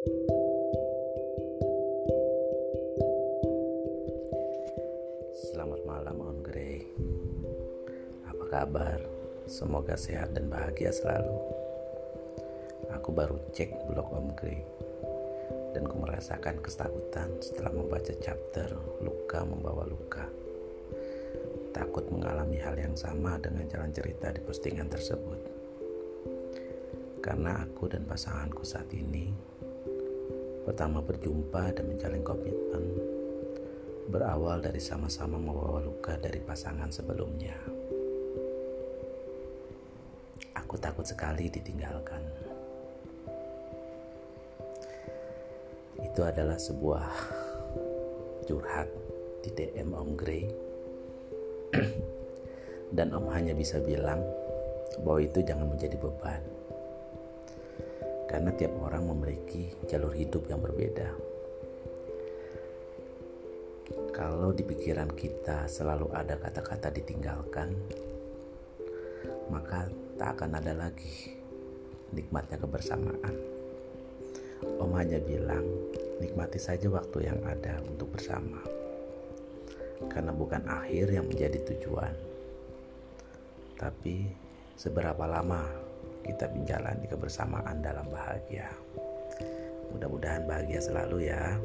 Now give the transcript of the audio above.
Selamat malam Om Grey. Apa kabar? Semoga sehat dan bahagia selalu. Aku baru cek blog Om Grey Dan ku merasakan kestakutan setelah membaca chapter Luka Membawa Luka. Takut mengalami hal yang sama dengan jalan cerita di postingan tersebut. Karena aku dan pasanganku saat ini Pertama berjumpa dan menjalin komitmen berawal dari sama-sama membawa luka dari pasangan sebelumnya. Aku takut sekali ditinggalkan. Itu adalah sebuah curhat di DM Om Grey. Dan Om hanya bisa bilang bahwa itu jangan menjadi beban. Karena tiap orang memiliki jalur hidup yang berbeda kalau di pikiran kita selalu ada kata-kata ditinggalkan, maka tak akan ada lagi nikmatnya kebersamaan. Om hanya bilang, nikmati saja waktu yang ada untuk bersama. Karena bukan akhir yang menjadi tujuan. Tapi seberapa lama kita menjalani kebersamaan dalam bahagia. Mudah-mudahan bahagia selalu ya.